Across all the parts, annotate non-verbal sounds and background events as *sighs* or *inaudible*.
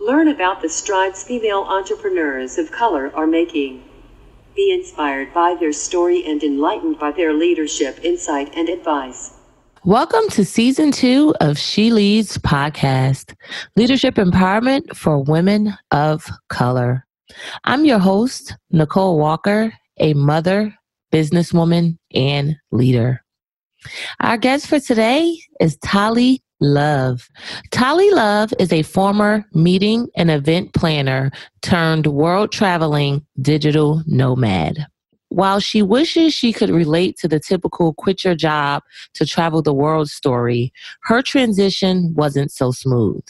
Learn about the strides female entrepreneurs of color are making. Be inspired by their story and enlightened by their leadership, insight, and advice. Welcome to season two of She Leads podcast, Leadership Empowerment for Women of Color. I'm your host, Nicole Walker, a mother, businesswoman, and leader. Our guest for today is Tali Love. Tali Love is a former meeting and event planner turned world traveling digital nomad. While she wishes she could relate to the typical quit your job to travel the world story, her transition wasn't so smooth.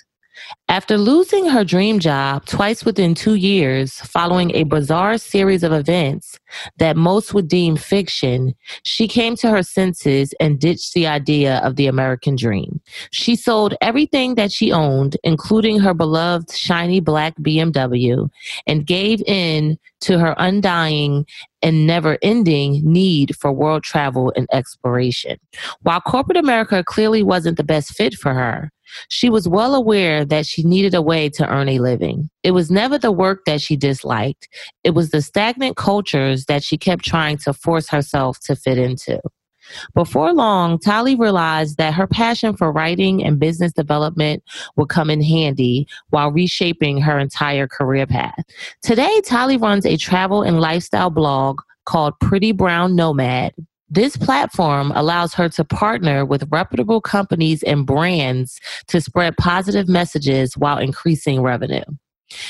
After losing her dream job twice within two years, following a bizarre series of events that most would deem fiction, she came to her senses and ditched the idea of the American dream. She sold everything that she owned, including her beloved shiny black BMW, and gave in to her undying and never ending need for world travel and exploration. While corporate America clearly wasn't the best fit for her, she was well aware that she needed a way to earn a living. It was never the work that she disliked, it was the stagnant cultures that she kept trying to force herself to fit into. Before long, Tali realized that her passion for writing and business development would come in handy while reshaping her entire career path. Today, Tali runs a travel and lifestyle blog called Pretty Brown Nomad. This platform allows her to partner with reputable companies and brands to spread positive messages while increasing revenue.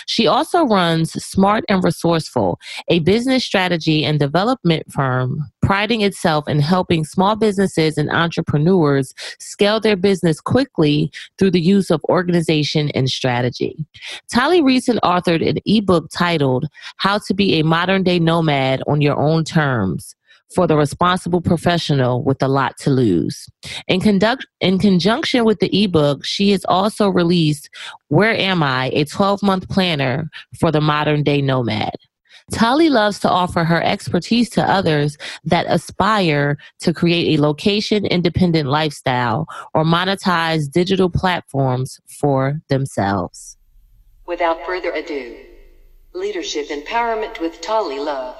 She also runs Smart and Resourceful, a business strategy and development firm priding itself in helping small businesses and entrepreneurs scale their business quickly through the use of organization and strategy. Tali recently authored an ebook titled How to Be a Modern Day Nomad on Your Own Terms for the responsible professional with a lot to lose. In, conduct, in conjunction with the ebook, she has also released Where Am I? a 12 month planner for the modern day nomad. Tali loves to offer her expertise to others that aspire to create a location independent lifestyle or monetize digital platforms for themselves. Without further ado, Leadership Empowerment with Tali Love.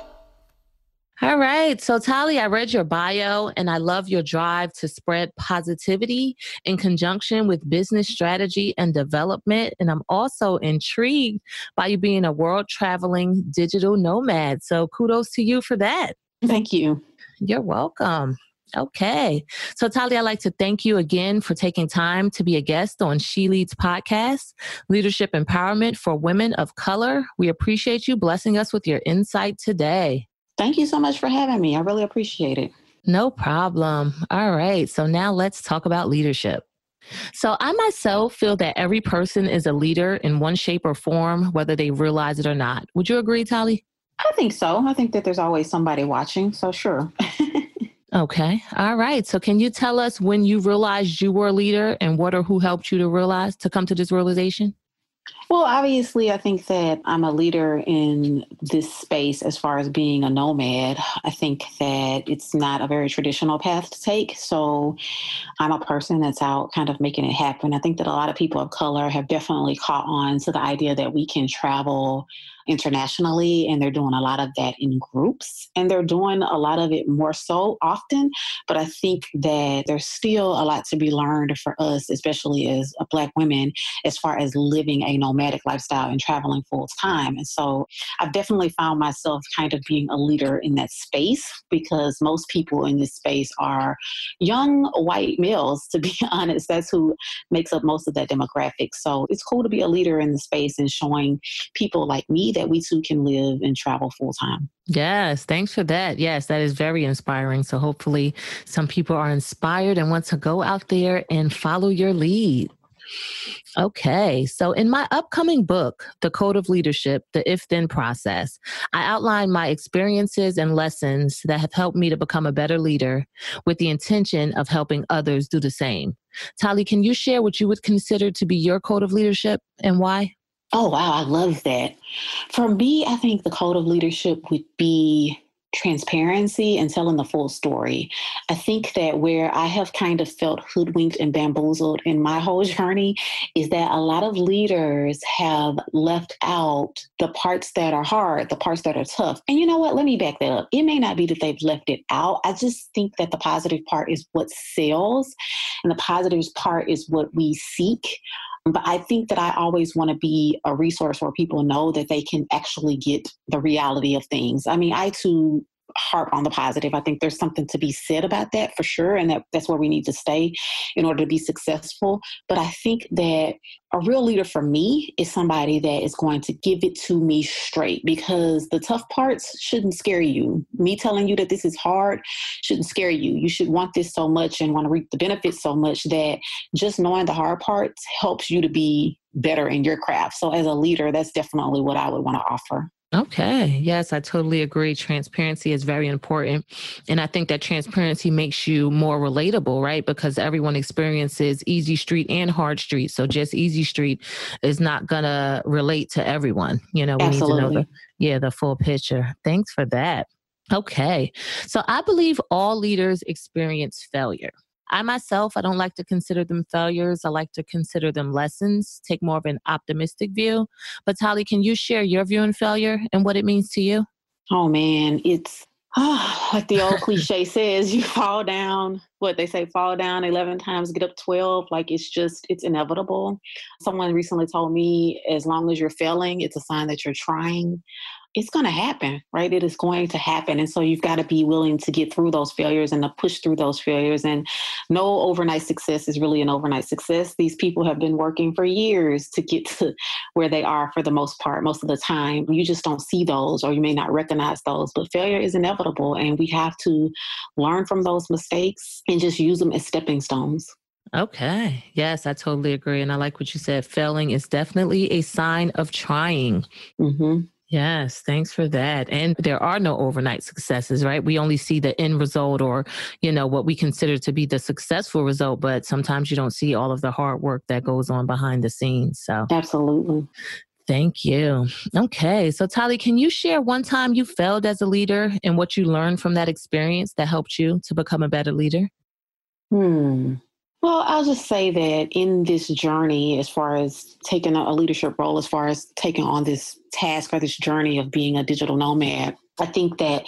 All right. So, Tali, I read your bio and I love your drive to spread positivity in conjunction with business strategy and development. And I'm also intrigued by you being a world traveling digital nomad. So, kudos to you for that. Thank you. You're welcome. Okay. So, Tali, I'd like to thank you again for taking time to be a guest on She Leads podcast, Leadership Empowerment for Women of Color. We appreciate you blessing us with your insight today. Thank you so much for having me. I really appreciate it. No problem. All right. So now let's talk about leadership. So, I myself feel that every person is a leader in one shape or form, whether they realize it or not. Would you agree, Tali? I think so. I think that there's always somebody watching. So, sure. *laughs* okay. All right. So, can you tell us when you realized you were a leader and what or who helped you to realize, to come to this realization? Well, obviously, I think that I'm a leader in this space as far as being a nomad. I think that it's not a very traditional path to take. So I'm a person that's out kind of making it happen. I think that a lot of people of color have definitely caught on to the idea that we can travel internationally and they're doing a lot of that in groups and they're doing a lot of it more so often but i think that there's still a lot to be learned for us especially as uh, black women as far as living a nomadic lifestyle and traveling full time and so i've definitely found myself kind of being a leader in that space because most people in this space are young white males to be *laughs* honest that's who makes up most of that demographic so it's cool to be a leader in the space and showing people like me that we too can live and travel full time. Yes, thanks for that. Yes, that is very inspiring. So hopefully some people are inspired and want to go out there and follow your lead. Okay, so in my upcoming book, The Code of Leadership, The If Then Process, I outline my experiences and lessons that have helped me to become a better leader with the intention of helping others do the same. Tali, can you share what you would consider to be your code of leadership and why? Oh, wow. I love that. For me, I think the code of leadership would be transparency and telling the full story. I think that where I have kind of felt hoodwinked and bamboozled in my *laughs* whole journey is that a lot of leaders have left out the parts that are hard, the parts that are tough. And you know what? Let me back that up. It may not be that they've left it out. I just think that the positive part is what sells, and the positive part is what we seek. But I think that I always want to be a resource where people know that they can actually get the reality of things. I mean, I too harp on the positive. I think there's something to be said about that for sure, and that, that's where we need to stay in order to be successful. But I think that a real leader for me is somebody that is going to give it to me straight because the tough parts shouldn't scare you. Me telling you that this is hard shouldn't scare you. You should want this so much and want to reap the benefits so much that just knowing the hard parts helps you to be better in your craft. So, as a leader, that's definitely what I would want to offer. Okay. Yes, I totally agree. Transparency is very important. And I think that transparency makes you more relatable, right? Because everyone experiences easy street and hard street. So just easy street is not going to relate to everyone. You know, we Absolutely. need to know the, yeah, the full picture. Thanks for that. Okay. So I believe all leaders experience failure. I myself, I don't like to consider them failures. I like to consider them lessons, take more of an optimistic view. But Tali, can you share your view on failure and what it means to you? Oh man, it's oh, *sighs* like the old *laughs* cliche says, you fall down, what they say, fall down 11 times, get up 12. Like it's just, it's inevitable. Someone recently told me, as long as you're failing, it's a sign that you're trying it's going to happen, right? It is going to happen. And so you've got to be willing to get through those failures and to push through those failures. And no overnight success is really an overnight success. These people have been working for years to get to where they are for the most part, most of the time. You just don't see those or you may not recognize those, but failure is inevitable. And we have to learn from those mistakes and just use them as stepping stones. Okay. Yes, I totally agree. And I like what you said. Failing is definitely a sign of trying. Mm-hmm. Yes, thanks for that. And there are no overnight successes, right? We only see the end result or, you know, what we consider to be the successful result, but sometimes you don't see all of the hard work that goes on behind the scenes. So, absolutely. Thank you. Okay. So, Tali, can you share one time you failed as a leader and what you learned from that experience that helped you to become a better leader? Hmm. Well, I'll just say that in this journey, as far as taking a leadership role, as far as taking on this task or this journey of being a digital nomad, I think that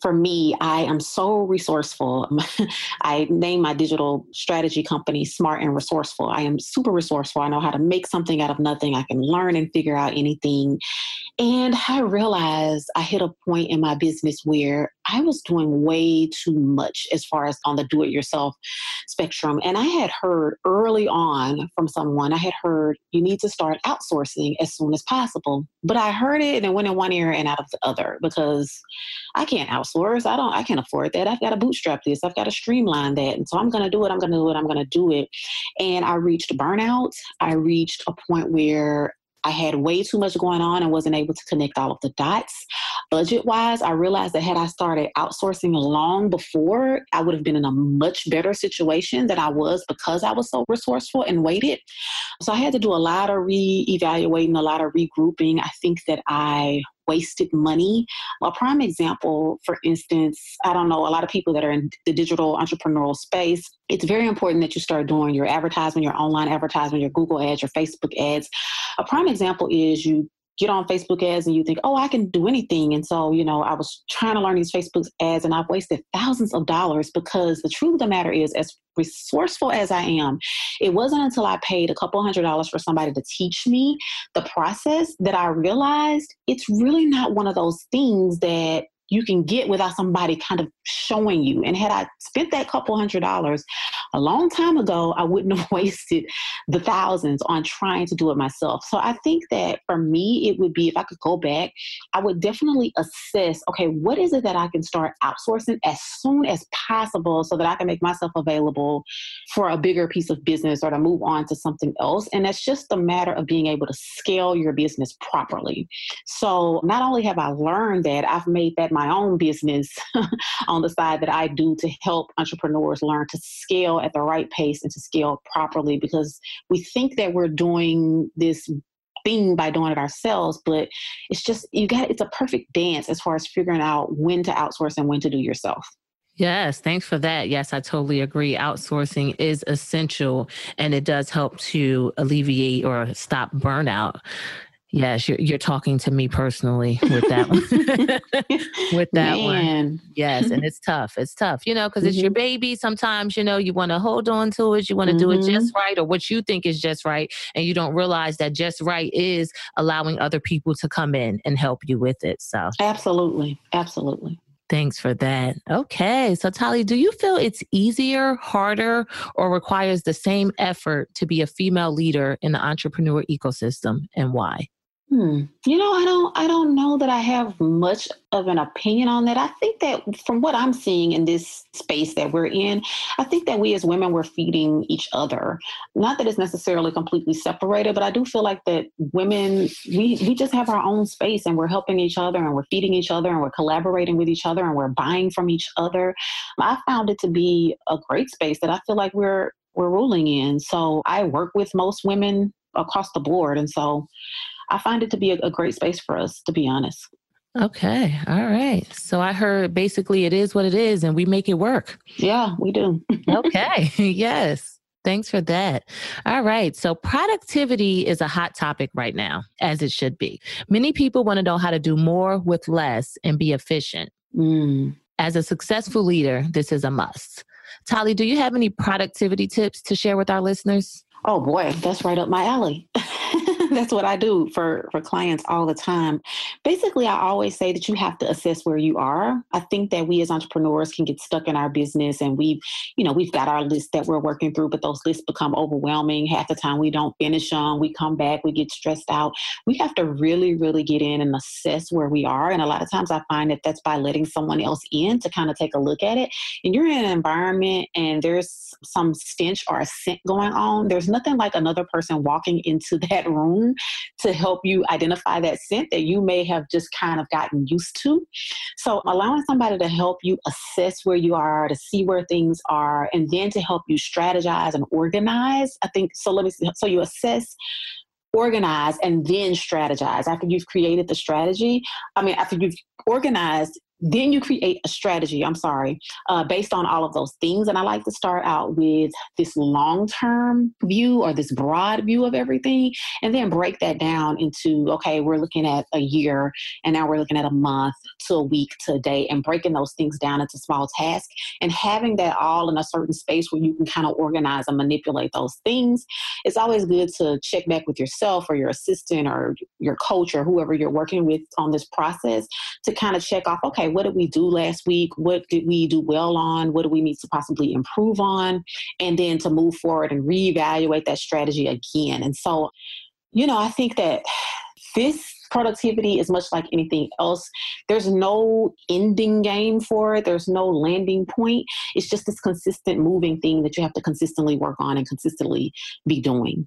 for me, I am so resourceful. *laughs* I name my digital strategy company Smart and Resourceful. I am super resourceful. I know how to make something out of nothing. I can learn and figure out anything. And I realized I hit a point in my business where I was doing way too much as far as on the do it yourself spectrum. And I had heard early on from someone, I had heard you need to start outsourcing as soon as possible. But I heard it and it went in one ear and out of the other because I can't outsource. I don't, I can't afford that. I've got to bootstrap this. I've got to streamline that. And so I'm going to do it. I'm going to do it. I'm going to do it. And I reached burnout. I reached a point where I had way too much going on and wasn't able to connect all of the dots. Budget wise, I realized that had I started outsourcing long before, I would have been in a much better situation than I was because I was so resourceful and waited. So I had to do a lot of re evaluating, a lot of regrouping. I think that I wasted money. A prime example, for instance, I don't know, a lot of people that are in the digital entrepreneurial space, it's very important that you start doing your advertisement, your online advertisement, your Google ads, your Facebook ads. A prime example is you get on Facebook ads and you think, oh, I can do anything. And so, you know, I was trying to learn these Facebook ads and I've wasted thousands of dollars because the truth of the matter is, as resourceful as I am, it wasn't until I paid a couple hundred dollars for somebody to teach me the process that I realized it's really not one of those things that you can get without somebody kind of showing you. And had I spent that couple hundred dollars a long time ago, I wouldn't have *laughs* wasted the thousands on trying to do it myself. So I think that for me, it would be if I could go back, I would definitely assess okay, what is it that I can start outsourcing as soon as possible so that I can make myself available for a bigger piece of business or to move on to something else. And that's just a matter of being able to scale your business properly. So not only have I learned that, I've made that my own business *laughs* on the side that I do to help entrepreneurs learn to scale at the right pace and to scale properly because we think that we're doing this thing by doing it ourselves, but it's just you got it's a perfect dance as far as figuring out when to outsource and when to do yourself. Yes, thanks for that. Yes, I totally agree. Outsourcing is essential and it does help to alleviate or stop burnout. Yes, you're, you're talking to me personally with that one. *laughs* with that Man. one. Yes, and it's *laughs* tough. It's tough, you know, because mm-hmm. it's your mm-hmm. baby. Sometimes, you know, you want to hold on to it. You want to mm-hmm. do it just mm-hmm. right or what you think is just right. And you don't realize that just right is allowing other people to come in and help you with it. So, absolutely. Absolutely. Thanks for that. Okay. So, Tali, do you feel it's easier, harder, or requires the same effort to be a female leader in the entrepreneur ecosystem and why? Hmm. You know, I don't I don't know that I have much of an opinion on that. I think that from what I'm seeing in this space that we're in, I think that we as women we're feeding each other. Not that it's necessarily completely separated, but I do feel like that women we we just have our own space and we're helping each other and we're feeding each other and we're collaborating with each other and we're buying from each other. I found it to be a great space that I feel like we're we're ruling in. So I work with most women across the board and so I find it to be a, a great space for us, to be honest. Okay. All right. So I heard basically it is what it is and we make it work. Yeah, we do. *laughs* okay. *laughs* yes. Thanks for that. All right. So productivity is a hot topic right now, as it should be. Many people want to know how to do more with less and be efficient. Mm. As a successful leader, this is a must. Tali, do you have any productivity tips to share with our listeners? Oh boy, that's right up my alley. *laughs* that's what I do for for clients all the time. Basically, I always say that you have to assess where you are. I think that we as entrepreneurs can get stuck in our business and we've, you know, we've got our list that we're working through, but those lists become overwhelming. Half the time we don't finish them. We come back, we get stressed out. We have to really, really get in and assess where we are. And a lot of times I find that that's by letting someone else in to kind of take a look at it. And you're in an environment and there's some stench or a scent going on. There's nothing like another person walking into *laughs* that room to help you identify that scent that you may have just kind of gotten used to. So, allowing somebody to help you assess where you are, to see where things are, and then to help you strategize and organize. I think so. Let me see. So, you assess organize and then strategize after you've created the strategy i mean after you've organized then you create a strategy, I'm sorry, uh, based on all of those things. And I like to start out with this long term view or this broad view of everything, and then break that down into okay, we're looking at a year, and now we're looking at a month to a week to a day, and breaking those things down into small tasks and having that all in a certain space where you can kind of organize and manipulate those things. It's always good to check back with yourself or your assistant or your coach or whoever you're working with on this process to kind of check off okay, what did we do last week? What did we do well on? What do we need to possibly improve on? And then to move forward and reevaluate that strategy again. And so, you know, I think that this productivity is much like anything else. There's no ending game for it, there's no landing point. It's just this consistent moving thing that you have to consistently work on and consistently be doing.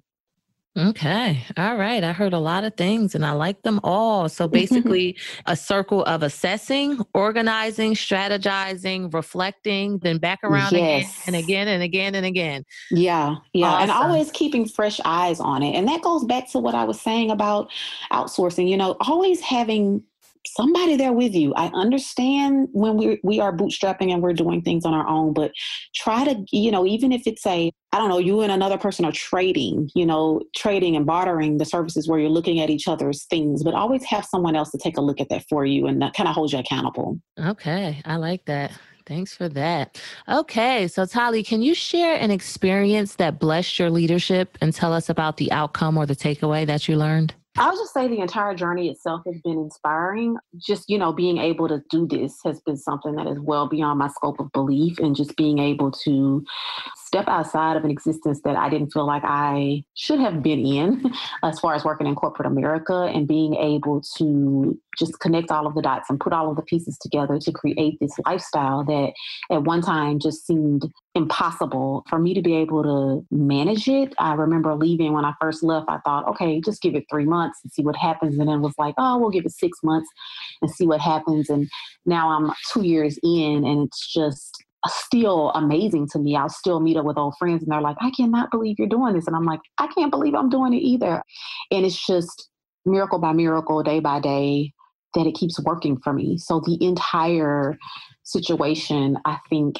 Okay. All right. I heard a lot of things and I like them all. So basically, *laughs* a circle of assessing, organizing, strategizing, reflecting, then back around yes. again and again and again and again. Yeah. Yeah. Awesome. And always keeping fresh eyes on it. And that goes back to what I was saying about outsourcing, you know, always having somebody there with you. I understand when we we are bootstrapping and we're doing things on our own, but try to, you know, even if it's a I don't know, you and another person are trading, you know, trading and bartering the services where you're looking at each other's things, but always have someone else to take a look at that for you and that kind of hold you accountable. Okay, I like that. Thanks for that. Okay, so Tali, can you share an experience that blessed your leadership and tell us about the outcome or the takeaway that you learned? I'll just say the entire journey itself has been inspiring. Just, you know, being able to do this has been something that is well beyond my scope of belief and just being able to step outside of an existence that I didn't feel like I should have been in *laughs* as far as working in corporate America and being able to just connect all of the dots and put all of the pieces together to create this lifestyle that at one time just seemed impossible for me to be able to manage it. I remember leaving when I first left, I thought, okay, just give it three months and see what happens. And then was like, oh, we'll give it six months and see what happens. And now I'm two years in and it's just Uh, still amazing to me. I'll still meet up with old friends and they're like, I cannot believe you're doing this. And I'm like, I can't believe I'm doing it either. And it's just miracle by miracle, day by day, that it keeps working for me. So the entire situation, I think,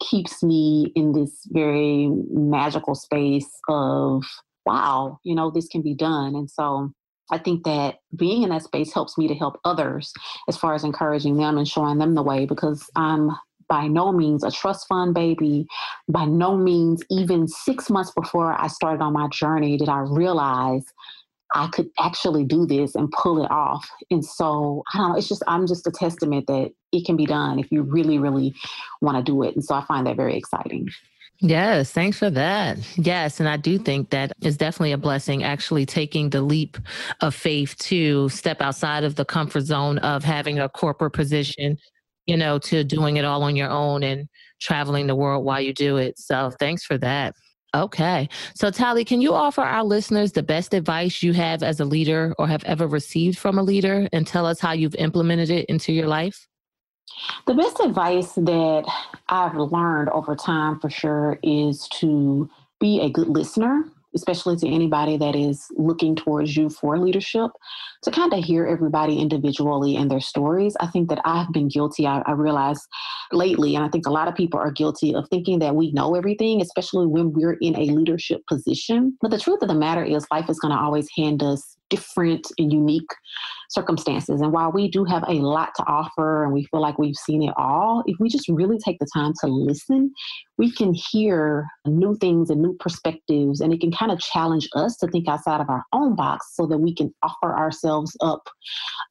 keeps me in this very magical space of, wow, you know, this can be done. And so I think that being in that space helps me to help others as far as encouraging them and showing them the way because I'm by no means a trust fund baby. By no means, even six months before I started on my journey, did I realize I could actually do this and pull it off. And so I don't know, it's just, I'm just a testament that it can be done if you really, really want to do it. And so I find that very exciting. Yes, thanks for that. Yes, and I do think that is definitely a blessing actually taking the leap of faith to step outside of the comfort zone of having a corporate position, you know, to doing it all on your own and traveling the world while you do it. So, thanks for that. Okay. So, Tali, can you offer our listeners the best advice you have as a leader or have ever received from a leader and tell us how you've implemented it into your life? The best advice that I've learned over time for sure is to be a good listener especially to anybody that is looking towards you for leadership, to kind of hear everybody individually and their stories. I think that I've been guilty, I, I realize lately, and I think a lot of people are guilty of thinking that we know everything, especially when we're in a leadership position. But the truth of the matter is, life is going to always hand us different and unique circumstances. And while we do have a lot to offer and we feel like we've seen it all, if we just really take the time to listen, we can hear new things and new perspectives. And it can kind of challenge us to think outside of our own box so that we can offer ourselves up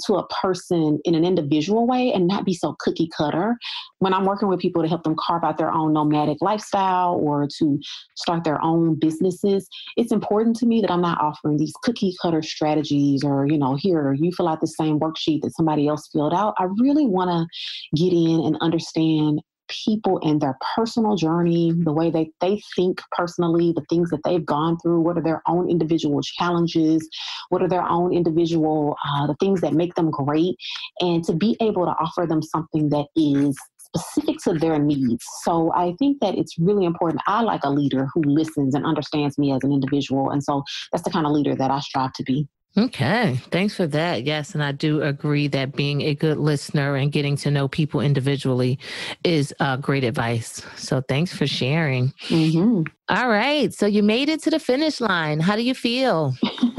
to a person in an individual way and not be so cookie cutter. When I'm working with people to help them carve out their own nomadic lifestyle or to start their own businesses, it's important to me that I'm not offering these cookie cutter strategies or, you know, here, you fill out the same worksheet that somebody else filled out. I really want to get in and understand people and their personal journey, the way they, they think personally, the things that they've gone through, what are their own individual challenges, what are their own individual, uh, the things that make them great, and to be able to offer them something that is specific to their needs. So I think that it's really important. I like a leader who listens and understands me as an individual. And so that's the kind of leader that I strive to be. Okay, thanks for that. Yes, and I do agree that being a good listener and getting to know people individually is uh, great advice. So thanks for sharing. Mm-hmm. All right, so you made it to the finish line. How do you feel? *laughs*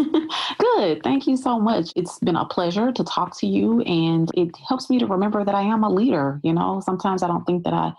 Good. Thank you so much. It's been a pleasure to talk to you and it helps me to remember that I am a leader. You know, sometimes I don't think that I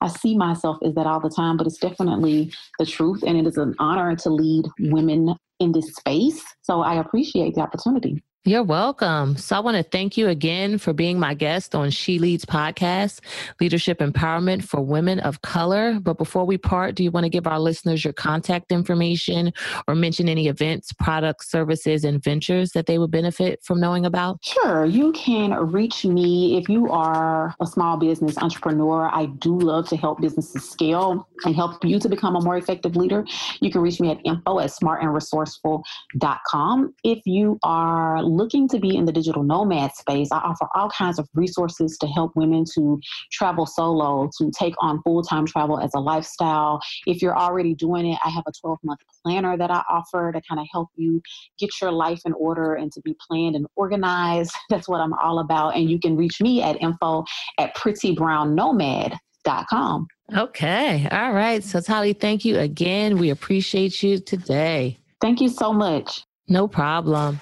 I see myself as that all the time, but it's definitely the truth and it is an honor to lead women in this space. So I appreciate the opportunity. You're welcome. So I want to thank you again for being my guest on She Leads podcast, Leadership Empowerment for Women of Color. But before we part, do you want to give our listeners your contact information or mention any events, products, services, and ventures that they would benefit from knowing about? Sure. You can reach me if you are a small business entrepreneur. I do love to help businesses scale and help you to become a more effective leader. You can reach me at info at smartandresourceful.com. If you are looking to be in the digital nomad space, I offer all kinds of resources to help women to travel solo, to take on full time travel as a lifestyle. If you're already doing it, I have a 12 month planner that I offer to kind of help you get your life in order and to be planned and organized. *laughs* That's what I'm all about. And you can reach me at info at prettybrownnomad.com. Okay. All right. So, Tali, thank you again. We appreciate you today. Thank you so much. No problem.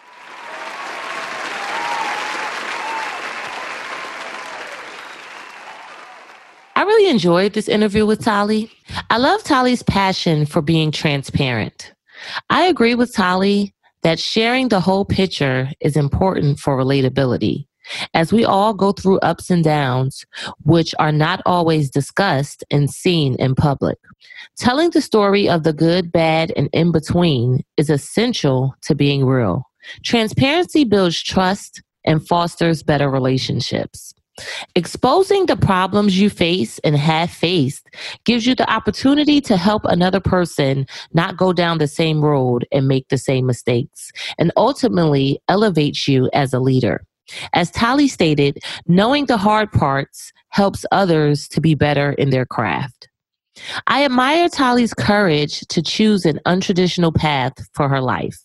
Really enjoyed this interview with Tali. I love Tali's passion for being transparent. I agree with Tali that sharing the whole picture is important for relatability. As we all go through ups and downs, which are not always discussed and seen in public. Telling the story of the good, bad, and in between is essential to being real. Transparency builds trust and fosters better relationships. Exposing the problems you face and have faced gives you the opportunity to help another person not go down the same road and make the same mistakes, and ultimately elevates you as a leader. As Tali stated, knowing the hard parts helps others to be better in their craft. I admire Tali's courage to choose an untraditional path for her life.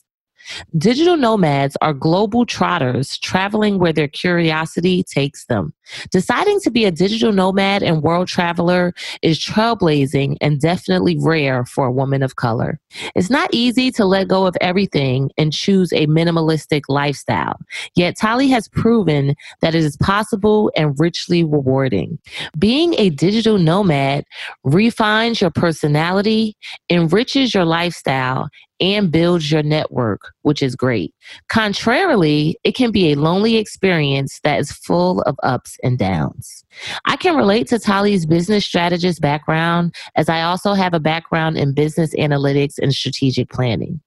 Digital nomads are global trotters traveling where their curiosity takes them. Deciding to be a digital nomad and world traveler is trailblazing and definitely rare for a woman of color. It's not easy to let go of everything and choose a minimalistic lifestyle, yet Tali has proven that it is possible and richly rewarding. Being a digital nomad refines your personality, enriches your lifestyle, and builds your network, which is great. Contrarily, it can be a lonely experience that is full of ups and downs. I can relate to Tali's business strategist background as I also have a background in business analytics and strategic planning.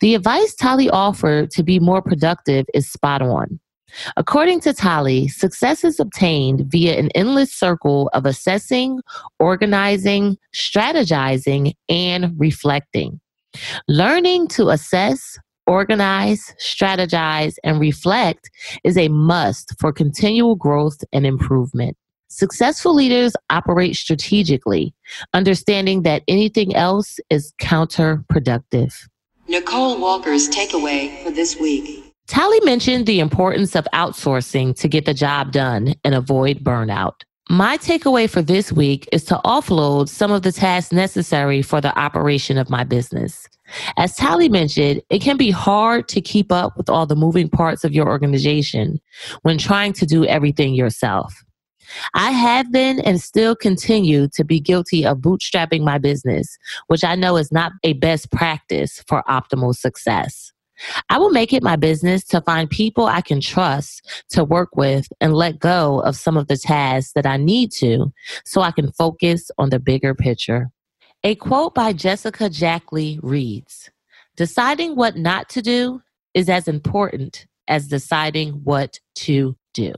The advice Tali offered to be more productive is spot on. According to Tali, success is obtained via an endless circle of assessing, organizing, strategizing, and reflecting. Learning to assess, organize, strategize, and reflect is a must for continual growth and improvement. Successful leaders operate strategically, understanding that anything else is counterproductive. Nicole Walker's takeaway for this week. Tali mentioned the importance of outsourcing to get the job done and avoid burnout. My takeaway for this week is to offload some of the tasks necessary for the operation of my business. As Tali mentioned, it can be hard to keep up with all the moving parts of your organization when trying to do everything yourself. I have been and still continue to be guilty of bootstrapping my business, which I know is not a best practice for optimal success. I will make it my business to find people I can trust to work with and let go of some of the tasks that I need to so I can focus on the bigger picture. A quote by Jessica Jackley reads Deciding what not to do is as important as deciding what to do.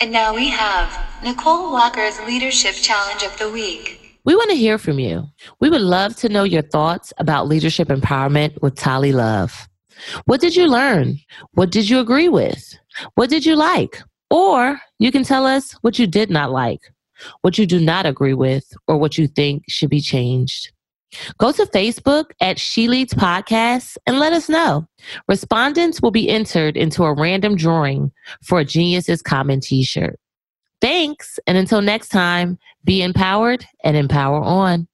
And now we have Nicole Walker's Leadership Challenge of the Week. We want to hear from you. We would love to know your thoughts about leadership empowerment with Tali Love. What did you learn? What did you agree with? What did you like? Or you can tell us what you did not like, what you do not agree with, or what you think should be changed. Go to Facebook at She Leads Podcast and let us know. Respondents will be entered into a random drawing for a Genius is Common t shirt. Thanks, and until next time, be empowered and empower on.